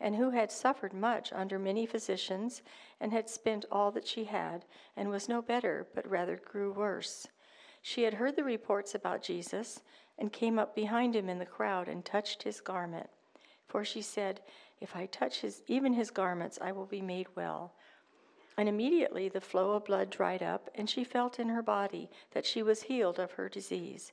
and who had suffered much under many physicians, and had spent all that she had, and was no better, but rather grew worse. She had heard the reports about Jesus, and came up behind him in the crowd and touched his garment. For she said, If I touch his, even his garments, I will be made well. And immediately the flow of blood dried up, and she felt in her body that she was healed of her disease.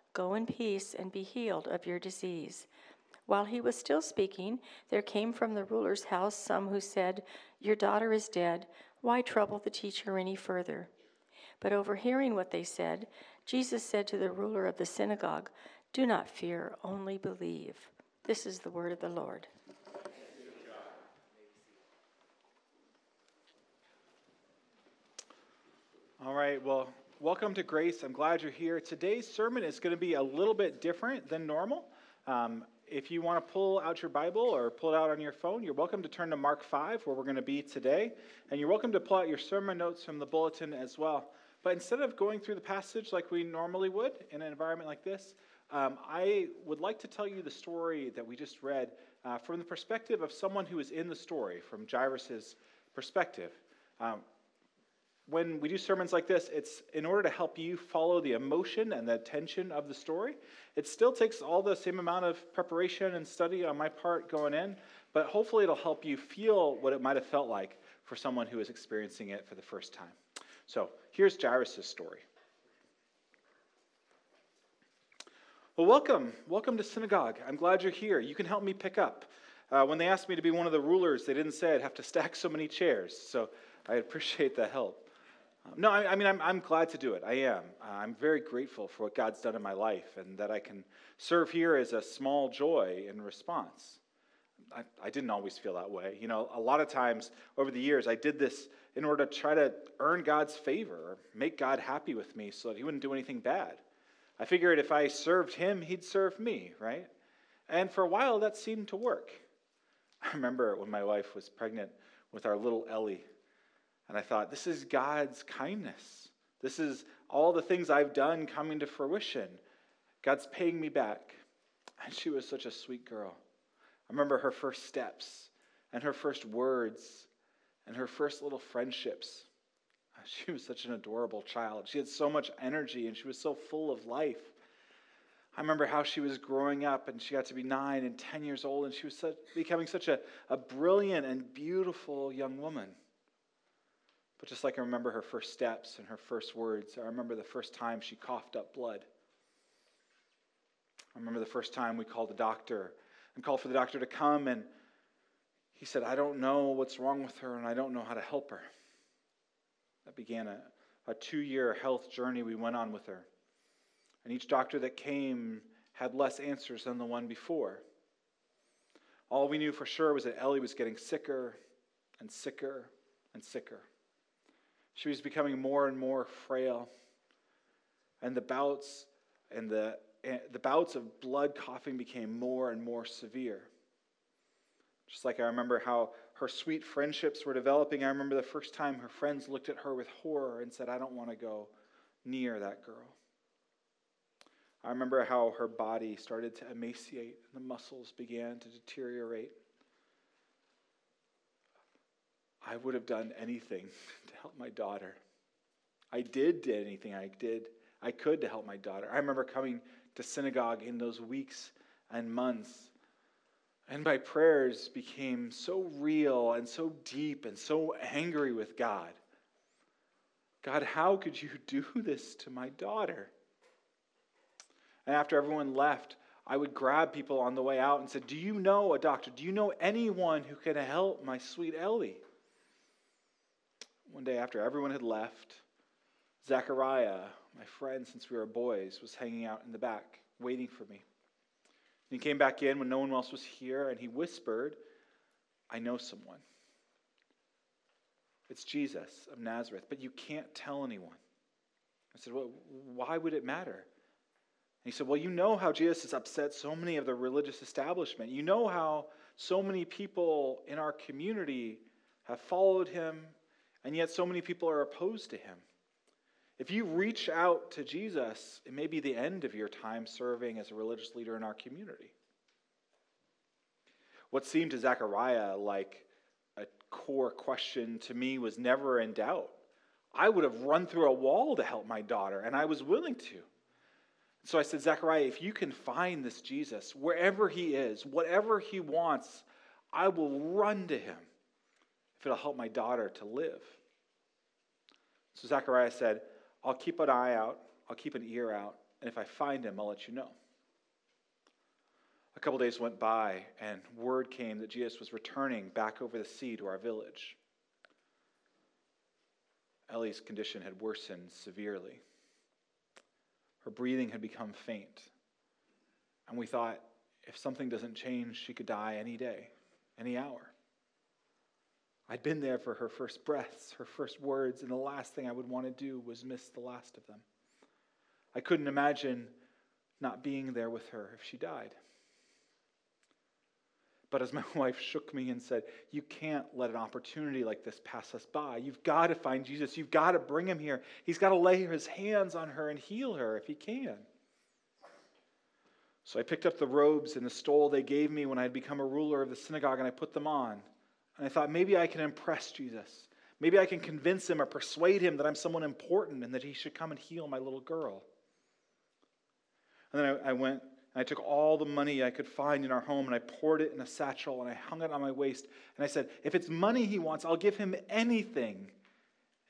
Go in peace and be healed of your disease. While he was still speaking, there came from the ruler's house some who said, Your daughter is dead. Why trouble the teacher any further? But overhearing what they said, Jesus said to the ruler of the synagogue, Do not fear, only believe. This is the word of the Lord. All right, well, welcome to Grace. I'm glad you're here. Today's sermon is going to be a little bit different than normal. Um, if you want to pull out your Bible or pull it out on your phone, you're welcome to turn to Mark 5, where we're going to be today. And you're welcome to pull out your sermon notes from the bulletin as well. But instead of going through the passage like we normally would in an environment like this, um, I would like to tell you the story that we just read uh, from the perspective of someone who is in the story, from Jairus' perspective. Um, when we do sermons like this, it's in order to help you follow the emotion and the tension of the story. It still takes all the same amount of preparation and study on my part going in, but hopefully it'll help you feel what it might have felt like for someone who is experiencing it for the first time. So here's Jairus' story. Well, welcome. Welcome to synagogue. I'm glad you're here. You can help me pick up. Uh, when they asked me to be one of the rulers, they didn't say I'd have to stack so many chairs. So I appreciate the help. No, I, I, mean, I'm, I'm glad to do it. I am. Uh, I'm very grateful for what God's done in my life and that I can serve here as a small joy in response. I, I didn't always feel that way. You know, a lot of times over the years, I did this in order to try to earn God's favor or make God happy with me so that He wouldn't do anything bad. I figured if I served him, he'd serve me, right? And for a while, that seemed to work. I remember when my wife was pregnant with our little Ellie, and I thought, this is God's kindness. This is all the things I've done coming to fruition. God's paying me back. And she was such a sweet girl. I remember her first steps and her first words and her first little friendships. She was such an adorable child. She had so much energy and she was so full of life. I remember how she was growing up and she got to be nine and 10 years old and she was such, becoming such a, a brilliant and beautiful young woman. But just like I remember her first steps and her first words, I remember the first time she coughed up blood. I remember the first time we called a doctor and called for the doctor to come, and he said, I don't know what's wrong with her and I don't know how to help her. That began a, a two year health journey we went on with her. And each doctor that came had less answers than the one before. All we knew for sure was that Ellie was getting sicker and sicker and sicker. She was becoming more and more frail. And the bouts and the, eh, the bouts of blood coughing became more and more severe. Just like I remember how her sweet friendships were developing. I remember the first time her friends looked at her with horror and said, I don't want to go near that girl. I remember how her body started to emaciate and the muscles began to deteriorate. I would have done anything to help my daughter. I did did anything I did I could to help my daughter. I remember coming to synagogue in those weeks and months and my prayers became so real and so deep and so angry with God. God, how could you do this to my daughter? And after everyone left, I would grab people on the way out and say, Do you know a doctor? Do you know anyone who can help my sweet Ellie? One day after everyone had left, Zachariah, my friend since we were boys, was hanging out in the back, waiting for me. And he came back in when no one else was here, and he whispered, I know someone. It's Jesus of Nazareth, but you can't tell anyone. I said, Well, why would it matter? And he said, Well, you know how Jesus has upset so many of the religious establishment. You know how so many people in our community have followed him, and yet so many people are opposed to him. If you reach out to Jesus, it may be the end of your time serving as a religious leader in our community. What seemed to Zechariah like a core question to me was never in doubt. I would have run through a wall to help my daughter, and I was willing to. So I said, Zechariah, if you can find this Jesus, wherever he is, whatever he wants, I will run to him if it'll help my daughter to live. So Zechariah said, I'll keep an eye out, I'll keep an ear out, and if I find him, I'll let you know. A couple days went by, and word came that Jesus was returning back over the sea to our village. Ellie's condition had worsened severely. Her breathing had become faint. And we thought if something doesn't change, she could die any day, any hour. I'd been there for her first breaths, her first words, and the last thing I would want to do was miss the last of them. I couldn't imagine not being there with her if she died. But as my wife shook me and said, You can't let an opportunity like this pass us by. You've got to find Jesus. You've got to bring him here. He's got to lay his hands on her and heal her if he can. So I picked up the robes and the stole they gave me when I had become a ruler of the synagogue and I put them on. And I thought, maybe I can impress Jesus. Maybe I can convince him or persuade him that I'm someone important and that he should come and heal my little girl. And then I, I went and I took all the money I could find in our home and I poured it in a satchel and I hung it on my waist. And I said, if it's money he wants, I'll give him anything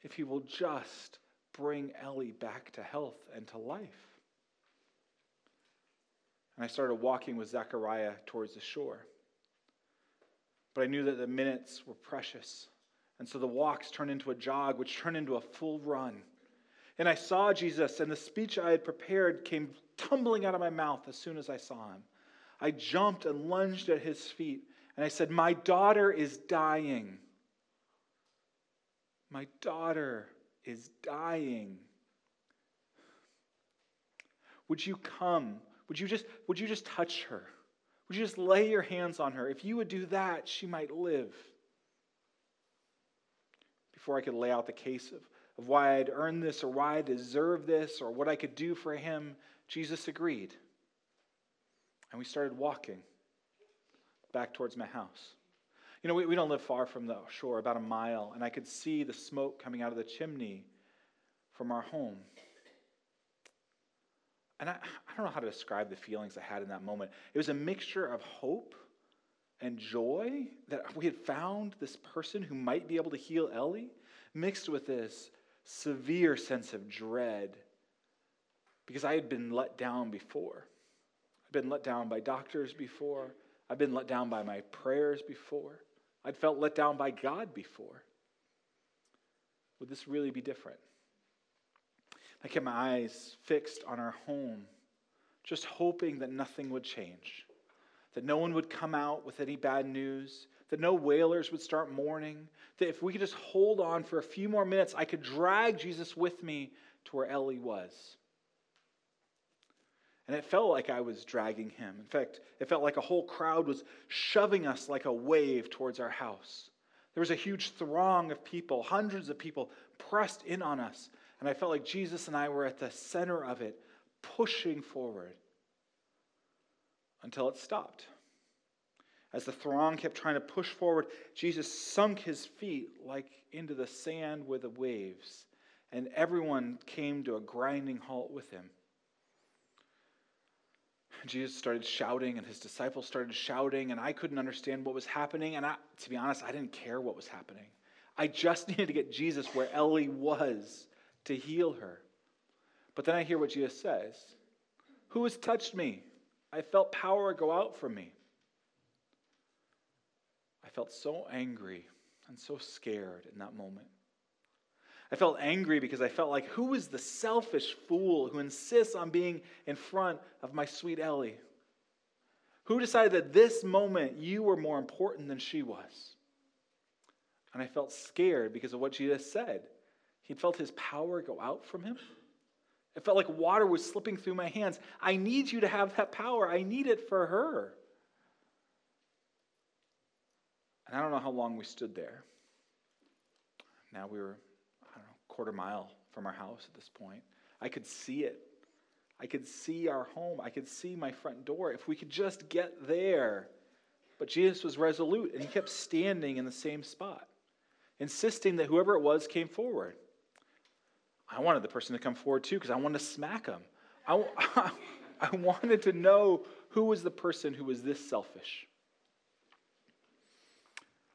if he will just bring Ellie back to health and to life. And I started walking with Zechariah towards the shore. But I knew that the minutes were precious. And so the walks turned into a jog, which turned into a full run. And I saw Jesus, and the speech I had prepared came tumbling out of my mouth as soon as I saw him. I jumped and lunged at his feet, and I said, My daughter is dying. My daughter is dying. Would you come? Would you just, would you just touch her? Would you just lay your hands on her? If you would do that, she might live. Before I could lay out the case of, of why I'd earned this or why I deserve this or what I could do for him, Jesus agreed. And we started walking back towards my house. You know, we, we don't live far from the shore, about a mile, and I could see the smoke coming out of the chimney from our home. And I, I don't know how to describe the feelings I had in that moment. It was a mixture of hope and joy that we had found this person who might be able to heal Ellie, mixed with this severe sense of dread because I had been let down before. I'd been let down by doctors before. I'd been let down by my prayers before. I'd felt let down by God before. Would this really be different? I kept my eyes fixed on our home, just hoping that nothing would change, that no one would come out with any bad news, that no wailers would start mourning, that if we could just hold on for a few more minutes, I could drag Jesus with me to where Ellie was. And it felt like I was dragging him. In fact, it felt like a whole crowd was shoving us like a wave towards our house. There was a huge throng of people, hundreds of people pressed in on us. And I felt like Jesus and I were at the center of it, pushing forward until it stopped. As the throng kept trying to push forward, Jesus sunk his feet like into the sand with the waves, and everyone came to a grinding halt with him. Jesus started shouting, and his disciples started shouting, and I couldn't understand what was happening. And I, to be honest, I didn't care what was happening. I just needed to get Jesus where Ellie was to heal her. But then I hear what Jesus says Who has touched me? I felt power go out from me. I felt so angry and so scared in that moment. I felt angry because I felt like, who is the selfish fool who insists on being in front of my sweet Ellie? Who decided that this moment you were more important than she was? And I felt scared because of what Jesus said. He felt his power go out from him. It felt like water was slipping through my hands. I need you to have that power. I need it for her. And I don't know how long we stood there. Now we were, I don't know, quarter mile from our house at this point. I could see it. I could see our home. I could see my front door. If we could just get there. But Jesus was resolute and he kept standing in the same spot, insisting that whoever it was came forward. I wanted the person to come forward too because I wanted to smack him. I, I wanted to know who was the person who was this selfish.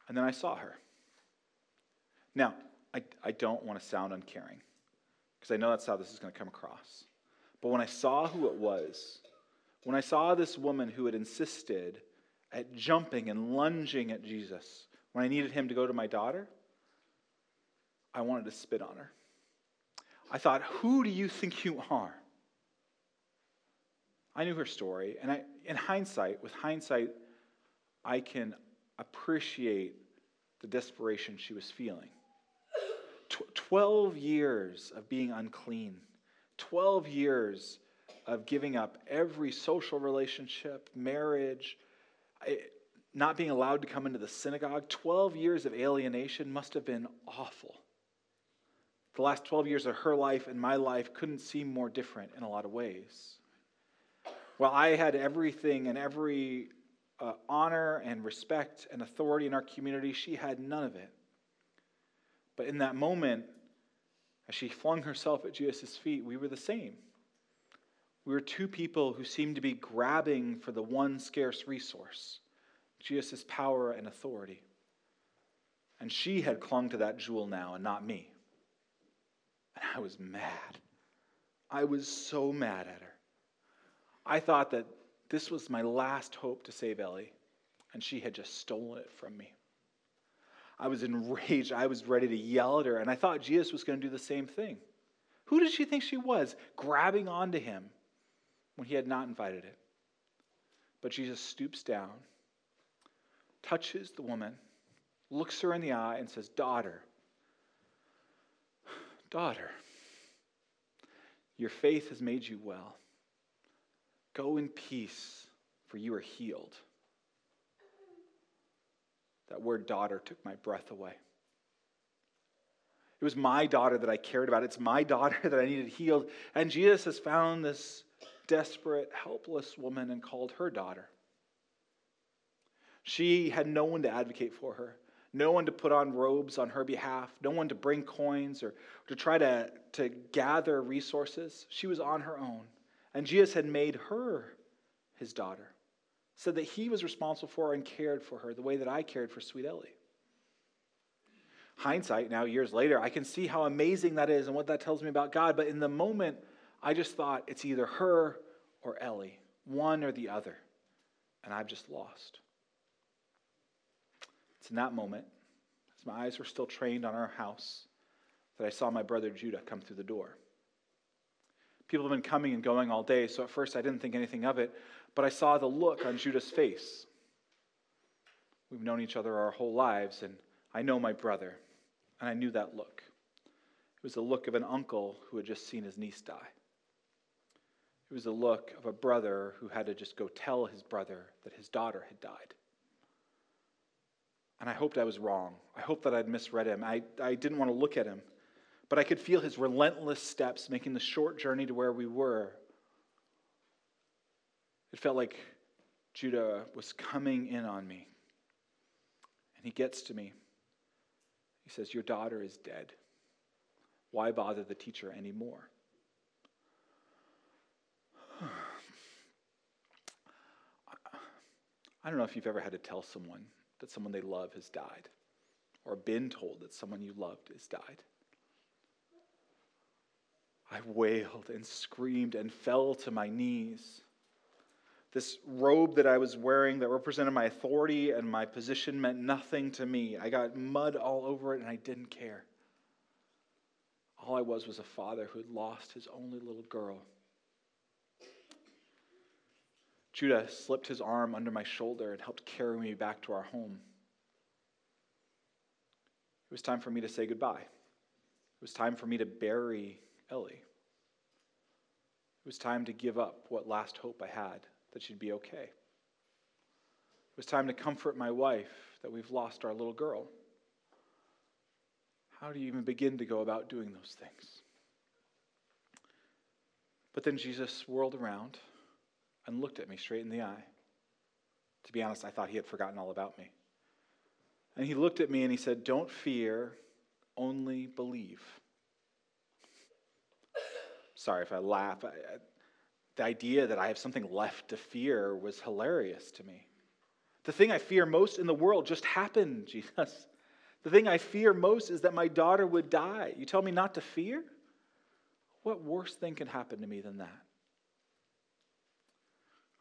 And then I saw her. Now, I, I don't want to sound uncaring because I know that's how this is going to come across. But when I saw who it was, when I saw this woman who had insisted at jumping and lunging at Jesus when I needed him to go to my daughter, I wanted to spit on her. I thought, who do you think you are? I knew her story, and I, in hindsight, with hindsight, I can appreciate the desperation she was feeling. Tw- 12 years of being unclean, 12 years of giving up every social relationship, marriage, not being allowed to come into the synagogue, 12 years of alienation must have been awful. The last 12 years of her life and my life couldn't seem more different in a lot of ways. While I had everything and every uh, honor and respect and authority in our community, she had none of it. But in that moment, as she flung herself at Jesus' feet, we were the same. We were two people who seemed to be grabbing for the one scarce resource Jesus' power and authority. And she had clung to that jewel now, and not me. I was mad. I was so mad at her. I thought that this was my last hope to save Ellie, and she had just stolen it from me. I was enraged. I was ready to yell at her, and I thought Jesus was going to do the same thing. Who did she think she was, grabbing onto him when he had not invited it? But Jesus stoops down, touches the woman, looks her in the eye, and says, Daughter, daughter, your faith has made you well. Go in peace, for you are healed. That word daughter took my breath away. It was my daughter that I cared about. It's my daughter that I needed healed. And Jesus has found this desperate, helpless woman and called her daughter. She had no one to advocate for her, no one to put on robes on her behalf, no one to bring coins or to try to, to gather resources. She was on her own. And Jesus had made her his daughter, said that he was responsible for and cared for her the way that I cared for sweet Ellie. Hindsight, now years later, I can see how amazing that is and what that tells me about God. But in the moment, I just thought it's either her or Ellie, one or the other. And I've just lost. It's in that moment, as my eyes were still trained on our house, that I saw my brother Judah come through the door. People have been coming and going all day, so at first I didn't think anything of it, but I saw the look on Judah's face. We've known each other our whole lives, and I know my brother, and I knew that look. It was the look of an uncle who had just seen his niece die. It was the look of a brother who had to just go tell his brother that his daughter had died. And I hoped I was wrong. I hoped that I'd misread him. I, I didn't want to look at him. But I could feel his relentless steps making the short journey to where we were. It felt like Judah was coming in on me. And he gets to me. He says, Your daughter is dead. Why bother the teacher anymore? I don't know if you've ever had to tell someone that someone they love has died or been told that someone you loved has died. I wailed and screamed and fell to my knees. This robe that I was wearing that represented my authority and my position meant nothing to me. I got mud all over it and I didn't care. All I was was a father who had lost his only little girl. Judah slipped his arm under my shoulder and helped carry me back to our home. It was time for me to say goodbye. It was time for me to bury Ellie. It was time to give up what last hope I had that she'd be okay. It was time to comfort my wife that we've lost our little girl. How do you even begin to go about doing those things? But then Jesus whirled around and looked at me straight in the eye. To be honest, I thought he had forgotten all about me. And he looked at me and he said, Don't fear, only believe. Sorry if I laugh. I, I, the idea that I have something left to fear was hilarious to me. The thing I fear most in the world just happened, Jesus. The thing I fear most is that my daughter would die. You tell me not to fear? What worse thing can happen to me than that?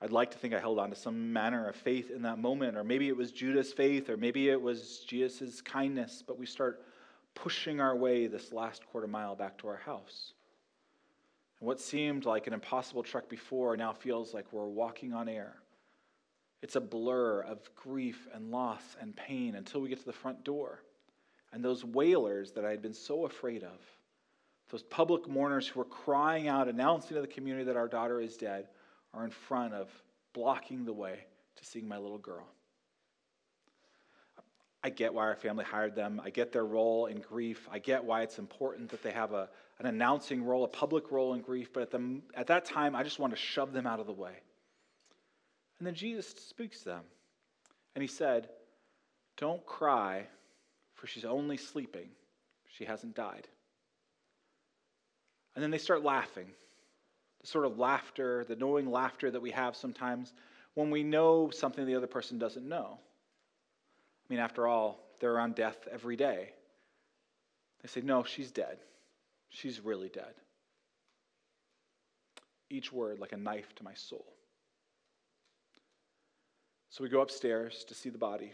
I'd like to think I held on to some manner of faith in that moment, or maybe it was Judah's faith, or maybe it was Jesus' kindness, but we start pushing our way this last quarter mile back to our house. And what seemed like an impossible trek before now feels like we're walking on air. It's a blur of grief and loss and pain until we get to the front door. And those wailers that I had been so afraid of, those public mourners who were crying out, announcing to the community that our daughter is dead, are in front of blocking the way to seeing my little girl. I get why our family hired them. I get their role in grief. I get why it's important that they have a, an announcing role, a public role in grief. But at, the, at that time, I just want to shove them out of the way. And then Jesus speaks to them. And he said, Don't cry, for she's only sleeping. She hasn't died. And then they start laughing the sort of laughter, the knowing laughter that we have sometimes when we know something the other person doesn't know. I mean, after all, they're around death every day. They say, No, she's dead. She's really dead. Each word like a knife to my soul. So we go upstairs to see the body.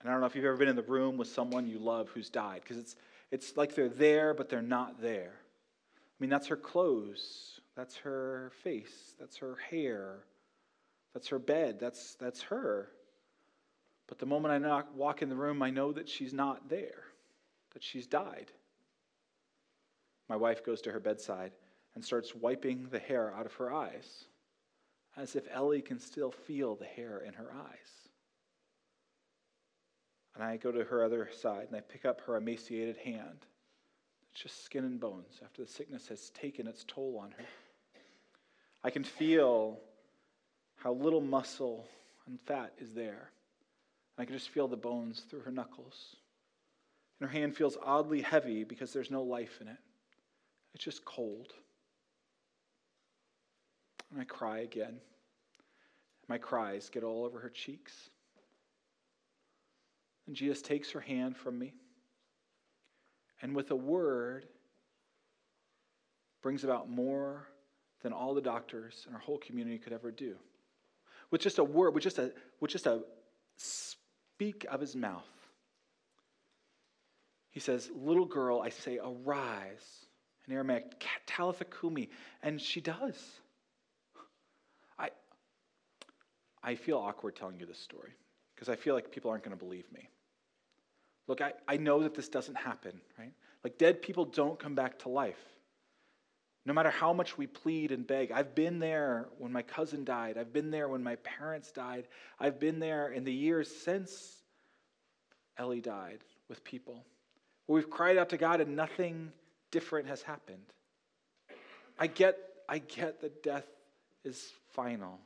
And I don't know if you've ever been in the room with someone you love who's died, because it's, it's like they're there, but they're not there. I mean, that's her clothes. That's her face. That's her hair. That's her bed. That's, that's her. But the moment I knock, walk in the room, I know that she's not there, that she's died. My wife goes to her bedside and starts wiping the hair out of her eyes, as if Ellie can still feel the hair in her eyes. And I go to her other side and I pick up her emaciated hand. Just skin and bones after the sickness has taken its toll on her. I can feel how little muscle and fat is there. I can just feel the bones through her knuckles. And her hand feels oddly heavy because there's no life in it. It's just cold. And I cry again. My cries get all over her cheeks. And Jesus takes her hand from me and with a word brings about more than all the doctors in our whole community could ever do. With just a word, with just a, with just a speak of his mouth, he says, Little girl, I say, arise. In Aramaic, Talitha Kumi. And she does. I, I feel awkward telling you this story because I feel like people aren't going to believe me. Look, I, I know that this doesn't happen, right? Like dead people don't come back to life. No matter how much we plead and beg, I've been there when my cousin died. I've been there when my parents died. I've been there in the years since Ellie died with people we've cried out to God and nothing different has happened. I get, I get that death is final.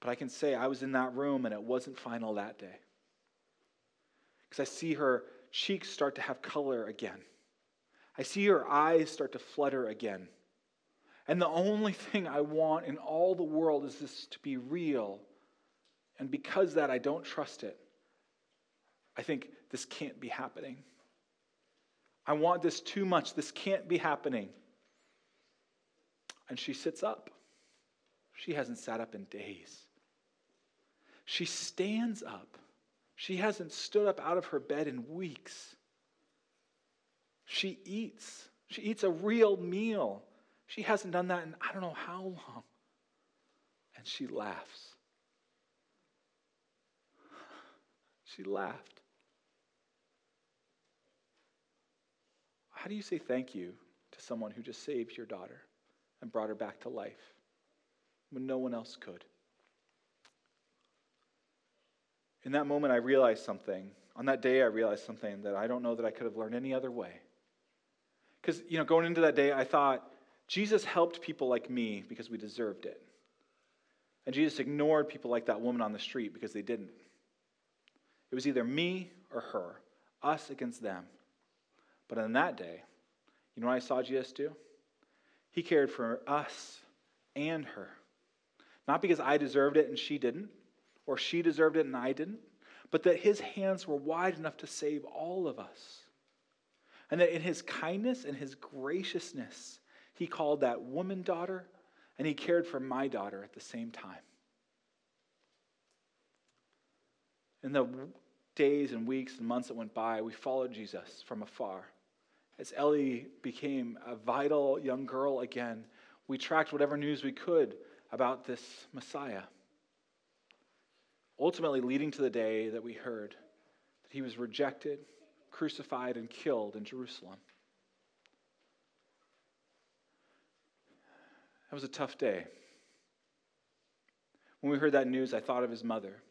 But I can say I was in that room and it wasn't final that day. Because I see her cheeks start to have color again. I see her eyes start to flutter again. And the only thing I want in all the world is this to be real. And because that, I don't trust it. I think this can't be happening. I want this too much. This can't be happening. And she sits up. She hasn't sat up in days. She stands up. She hasn't stood up out of her bed in weeks. She eats. She eats a real meal. She hasn't done that in I don't know how long. And she laughs. She laughed. How do you say thank you to someone who just saved your daughter and brought her back to life when no one else could? In that moment, I realized something. On that day, I realized something that I don't know that I could have learned any other way. Because, you know, going into that day, I thought Jesus helped people like me because we deserved it. And Jesus ignored people like that woman on the street because they didn't. It was either me or her, us against them. But on that day, you know what I saw Jesus do? He cared for us and her. Not because I deserved it and she didn't, or she deserved it and I didn't, but that his hands were wide enough to save all of us. And that in his kindness and his graciousness, he called that woman daughter and he cared for my daughter at the same time. In the days and weeks and months that went by, we followed Jesus from afar. As Ellie became a vital young girl again, we tracked whatever news we could about this Messiah. Ultimately, leading to the day that we heard that he was rejected, crucified, and killed in Jerusalem. That was a tough day. When we heard that news, I thought of his mother.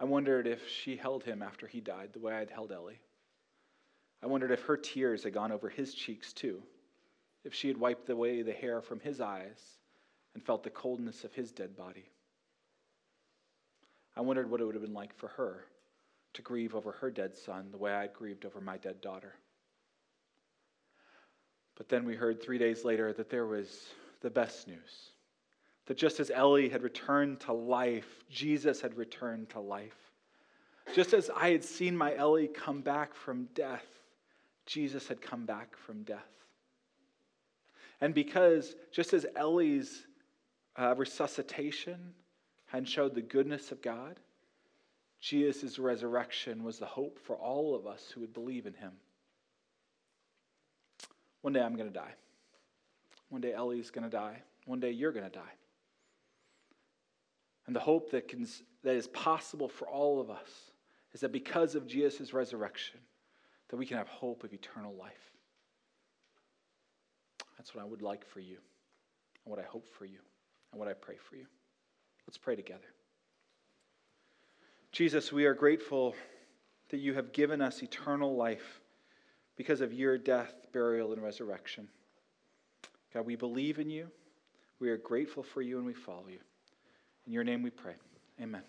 I wondered if she held him after he died the way I'd held Ellie. I wondered if her tears had gone over his cheeks too, if she had wiped away the hair from his eyes and felt the coldness of his dead body. I wondered what it would have been like for her to grieve over her dead son the way I'd grieved over my dead daughter. But then we heard three days later that there was the best news that just as Ellie had returned to life, Jesus had returned to life. Just as I had seen my Ellie come back from death, Jesus had come back from death. And because just as Ellie's uh, resuscitation had showed the goodness of God, Jesus' resurrection was the hope for all of us who would believe in him. One day I'm going to die. One day Ellie's going to die. One day you're going to die. And the hope that, can, that is possible for all of us is that because of Jesus' resurrection, that we can have hope of eternal life. That's what I would like for you, and what I hope for you, and what I pray for you. Let's pray together. Jesus, we are grateful that you have given us eternal life because of your death, burial, and resurrection. God, we believe in you. We are grateful for you and we follow you. In your name we pray. Amen.